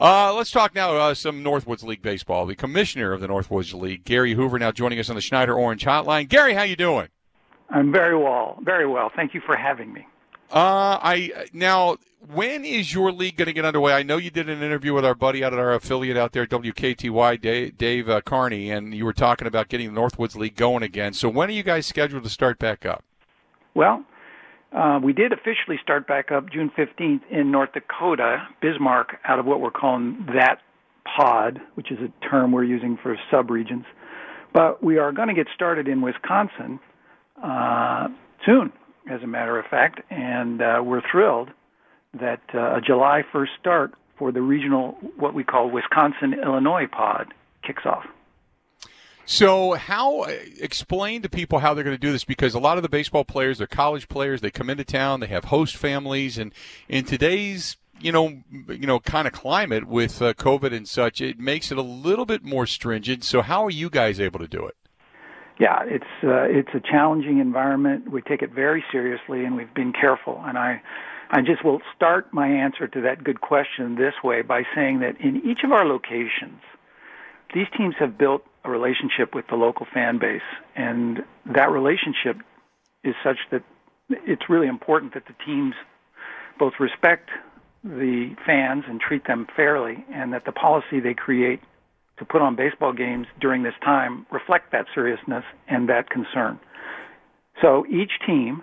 Uh, let's talk now uh, some Northwoods League baseball. The commissioner of the Northwoods League, Gary Hoover, now joining us on the Schneider Orange Hotline. Gary, how you doing? I'm very well, very well. Thank you for having me. Uh, I now when is your league going to get underway? I know you did an interview with our buddy out at our affiliate out there, WKTY, Dave, Dave uh, Carney, and you were talking about getting the Northwoods League going again. So when are you guys scheduled to start back up? Well, uh, we did officially start back up June 15th in North Dakota, Bismarck, out of what we're calling that pod, which is a term we're using for subregions. But we are going to get started in Wisconsin uh, soon, as a matter of fact, and uh, we're thrilled that uh, a July 1st start for the regional, what we call Wisconsin Illinois pod, kicks off. So, how explain to people how they're going to do this? Because a lot of the baseball players, they're college players. They come into town, they have host families, and in today's you know, you know, kind of climate with uh, COVID and such, it makes it a little bit more stringent. So, how are you guys able to do it? Yeah, it's uh, it's a challenging environment. We take it very seriously, and we've been careful. And I, I just will start my answer to that good question this way by saying that in each of our locations, these teams have built a relationship with the local fan base, and that relationship is such that it's really important that the teams both respect the fans and treat them fairly, and that the policy they create to put on baseball games during this time reflect that seriousness and that concern. So each team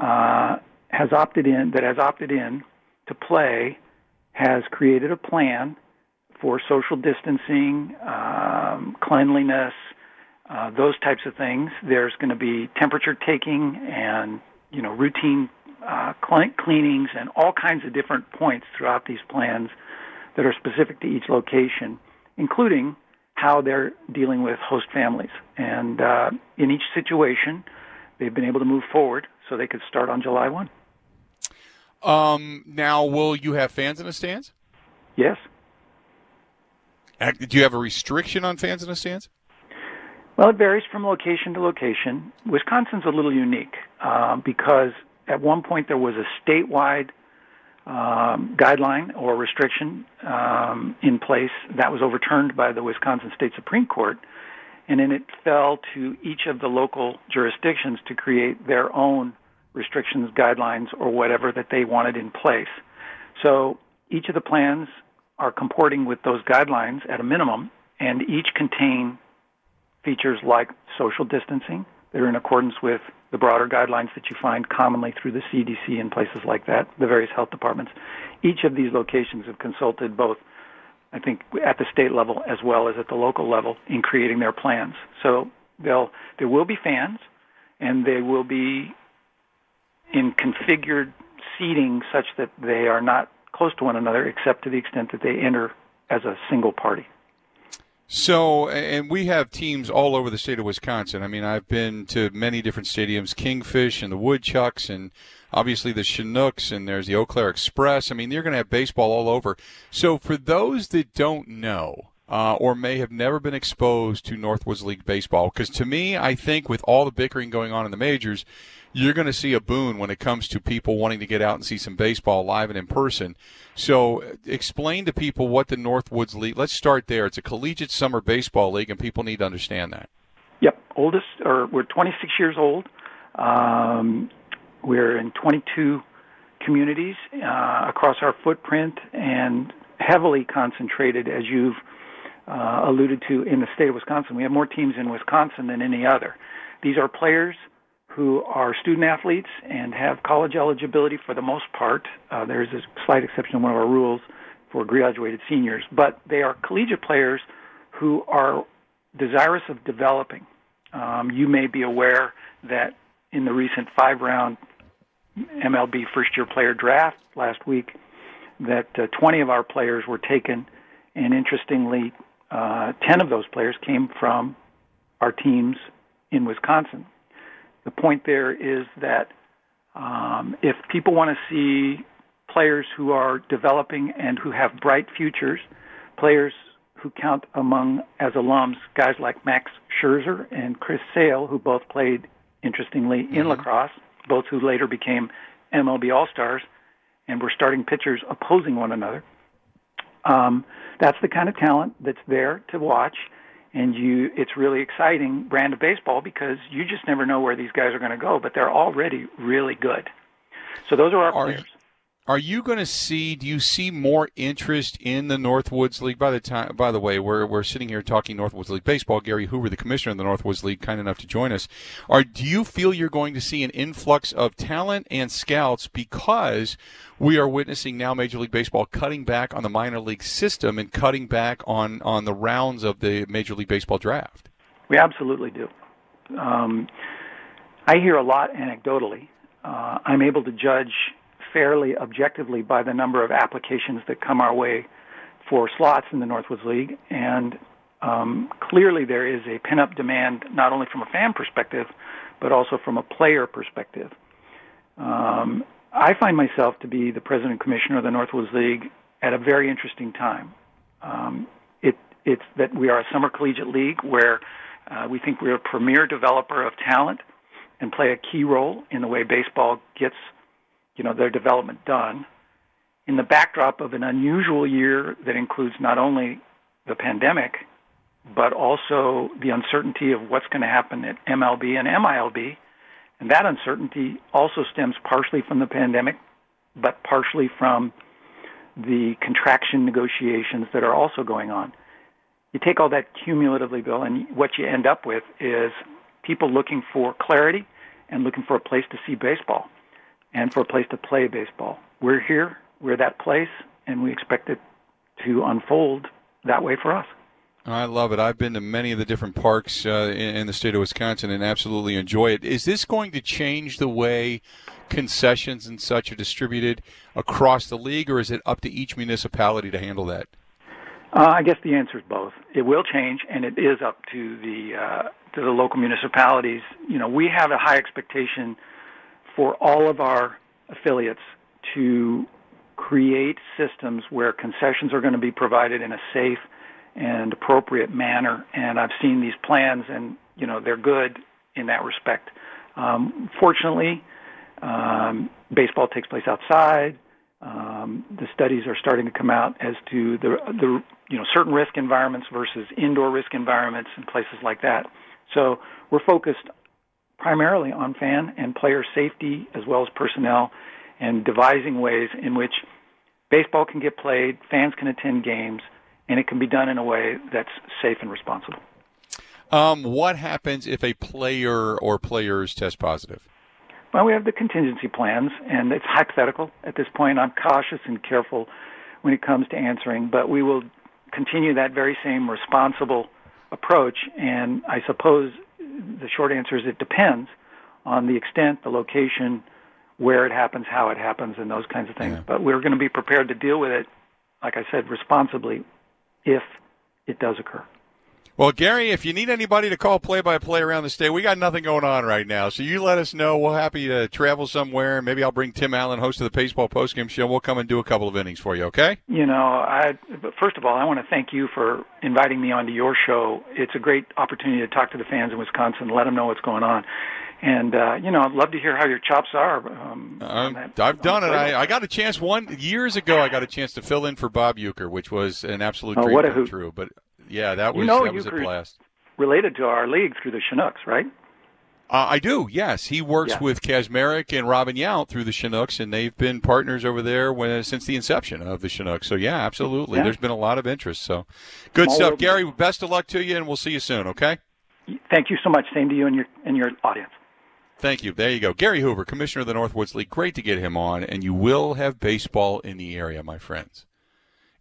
uh, has opted in that has opted in to play has created a plan for social distancing, um, cleanliness, uh, those types of things. There's going to be temperature taking and you know routine uh, cleanings and all kinds of different points throughout these plans that are specific to each location including how they're dealing with host families. And uh, in each situation, they've been able to move forward so they could start on July 1. Um, now, will you have fans in the stands? Yes. Do you have a restriction on fans in the stands? Well, it varies from location to location. Wisconsin's a little unique uh, because at one point there was a statewide um, guideline or restriction um, in place that was overturned by the Wisconsin State Supreme Court, and then it fell to each of the local jurisdictions to create their own restrictions, guidelines, or whatever that they wanted in place. So each of the plans are comporting with those guidelines at a minimum, and each contain features like social distancing that are in accordance with the broader guidelines that you find commonly through the CDC and places like that, the various health departments. Each of these locations have consulted both, I think, at the state level as well as at the local level in creating their plans. So they'll there will be fans, and they will be in configured seating such that they are not close to one another, except to the extent that they enter as a single party. So, and we have teams all over the state of Wisconsin. I mean, I've been to many different stadiums, Kingfish and the Woodchucks, and obviously the Chinooks, and there's the Eau Claire Express. I mean, you're going to have baseball all over. So, for those that don't know, uh, or may have never been exposed to Northwoods League baseball, because to me, I think with all the bickering going on in the majors, you're going to see a boon when it comes to people wanting to get out and see some baseball live and in person. So, explain to people what the Northwoods League. Let's start there. It's a collegiate summer baseball league, and people need to understand that. Yep, oldest, or we're 26 years old. Um, we're in 22 communities uh, across our footprint, and heavily concentrated, as you've uh, alluded to, in the state of Wisconsin. We have more teams in Wisconsin than any other. These are players who are student athletes and have college eligibility for the most part. Uh, there's a slight exception in one of our rules for graduated seniors, but they are collegiate players who are desirous of developing. Um, you may be aware that in the recent five round MLB first year player draft last week, that uh, 20 of our players were taken, and interestingly, uh, 10 of those players came from our teams in Wisconsin. Point there is that um, if people want to see players who are developing and who have bright futures, players who count among as alums guys like Max Scherzer and Chris Sale, who both played interestingly in mm-hmm. La Crosse, both who later became MLB All Stars and were starting pitchers opposing one another. Um, that's the kind of talent that's there to watch, and you it's really exciting brand of baseball because you just never know where these guys are going to go, but they're already really good. So those are our are, players. Are you going to see? Do you see more interest in the Northwoods League? By the time, by the way, we're we're sitting here talking Northwoods League baseball. Gary Hoover, the commissioner of the Northwoods League, kind enough to join us. Are do you feel you're going to see an influx of talent and scouts because we are witnessing now Major League Baseball cutting back on the minor league system and cutting back on on the rounds of the Major League Baseball draft? We absolutely do. Um, I hear a lot anecdotally. Uh, I'm able to judge fairly objectively by the number of applications that come our way for slots in the Northwoods League, and um, clearly there is a pin-up demand not only from a fan perspective, but also from a player perspective. Um, I find myself to be the president and commissioner of the Northwoods League at a very interesting time. Um, it, it's that we are a summer collegiate league where uh, we think we're a premier developer of talent and play a key role in the way baseball gets you know, their development done in the backdrop of an unusual year that includes not only the pandemic, but also the uncertainty of what's going to happen at MLB and MILB. And that uncertainty also stems partially from the pandemic, but partially from the contraction negotiations that are also going on. You take all that cumulatively, Bill, and what you end up with is people looking for clarity and looking for a place to see baseball and for a place to play baseball. We're here, we're that place, and we expect it to unfold that way for us. I love it. I've been to many of the different parks uh, in, in, the state of Wisconsin and absolutely enjoy it. Is this going to change the way concessions and such are distributed across the league, or is it up to each municipality to handle that? Uh, I guess the answer is both. It will change, and it is up to the uh, to the local municipalities. You know, we have a high expectation for all of our affiliates to create systems where concessions are going to be provided in a safe and appropriate manner. And I've seen these plans, and you know they're good in that respect. Um, fortunately, um, baseball takes place outside. Um, the studies are starting to come out as to the the you know certain risk environments versus indoor risk environments and places like that. So we're focused primarily on fan and player safety as well as personnel and devising ways in which baseball can get played, fans can attend games, and it can be done in a way that's safe and responsible. Um, what happens if a player or players test positive? Well, we have the contingency plans, and it's hypothetical at this point. I'm cautious and careful when it comes to answering, but we will continue that very same responsible approach. And I suppose the short answer is it depends on the extent, the location, where it happens, how it happens, and those kinds of things. Yeah. But we're going to be prepared to deal with it, like I said, responsibly if it does occur. Well, Gary, if you need anybody to call play by play around the state, we got nothing going on right now. So you let us know. We're happy to travel somewhere. Maybe I'll bring Tim Allen, host of the Baseball Postgame Show. We'll come and do a couple of innings for you, okay? You know, I first of all, I want to thank you for inviting me onto your show. It's a great opportunity to talk to the fans in Wisconsin, let them know what's going on. And uh, you know, I'd love to hear how your chops are. Um, that, I've done it. I, I, got a chance one years ago. I got a chance to fill in for Bob Uecker, which was an absolute oh, dream come true. But yeah, that was you know, that was a blast. Related to our league through the Chinooks, right? Uh, I do, yes. He works yeah. with Kaz Marek and Robin Yount through the Chinooks, and they've been partners over there when, since the inception of the Chinooks. So, yeah, absolutely. Yeah. There's been a lot of interest. So, good stuff. Gary, best of luck to you, and we'll see you soon, okay? Thank you so much. Same to you and your, and your audience. Thank you. There you go. Gary Hoover, Commissioner of the Northwoods League. Great to get him on, and you will have baseball in the area, my friends.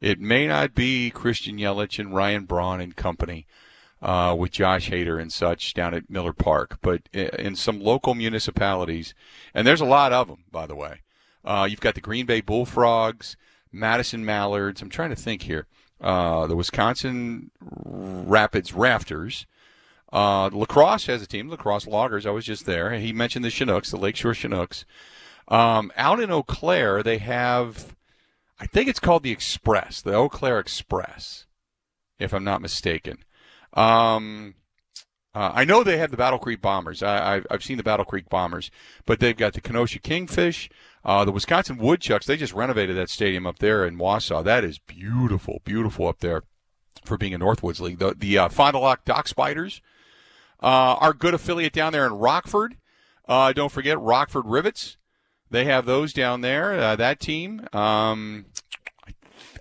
It may not be Christian Yelich and Ryan Braun and company uh, with Josh Hader and such down at Miller Park, but in some local municipalities, and there's a lot of them, by the way. Uh, you've got the Green Bay Bullfrogs, Madison Mallards. I'm trying to think here. Uh, the Wisconsin Rapids Rafters. Uh, La Crosse has a team, La Crosse Loggers. I was just there. He mentioned the Chinooks, the Lakeshore Chinooks. Um, out in Eau Claire, they have, I think it's called the Express, the Eau Claire Express, if I'm not mistaken. Um, uh, I know they have the Battle Creek Bombers. I, have seen the Battle Creek Bombers, but they've got the Kenosha Kingfish, uh, the Wisconsin Woodchucks. They just renovated that stadium up there in Wausau. That is beautiful, beautiful up there for being a Northwoods League. The, the uh, Fond du Lac Dock Spiders, uh, our good affiliate down there in Rockford. Uh, don't forget Rockford Rivets. They have those down there. Uh, that team. Um,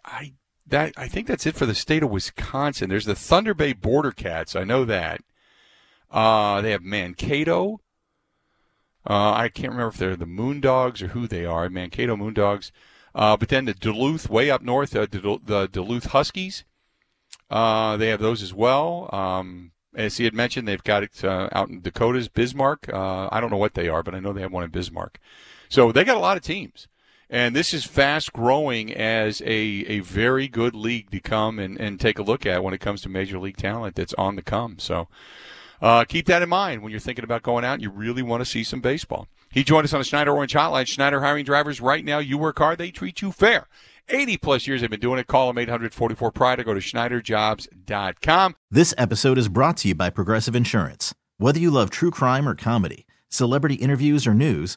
I, that I think that's it for the state of Wisconsin. There's the Thunder Bay Border Cats. I know that. Uh, they have Mankato. Uh, I can't remember if they're the Moondogs or who they are. Mankato Moondogs. Uh, but then the Duluth, way up north, uh, the Duluth Huskies. Uh, they have those as well. Um, as he had mentioned, they've got it uh, out in Dakotas, Bismarck. Uh, I don't know what they are, but I know they have one in Bismarck. So they got a lot of teams. And this is fast growing as a, a very good league to come and, and take a look at when it comes to major league talent that's on the come. So uh, keep that in mind when you're thinking about going out and you really want to see some baseball. He joined us on the Schneider Orange Hotline. Schneider hiring drivers right now. You work hard, they treat you fair. 80 plus years they've been doing it. Call them 844 Pride or go to SchneiderJobs.com. This episode is brought to you by Progressive Insurance. Whether you love true crime or comedy, celebrity interviews or news,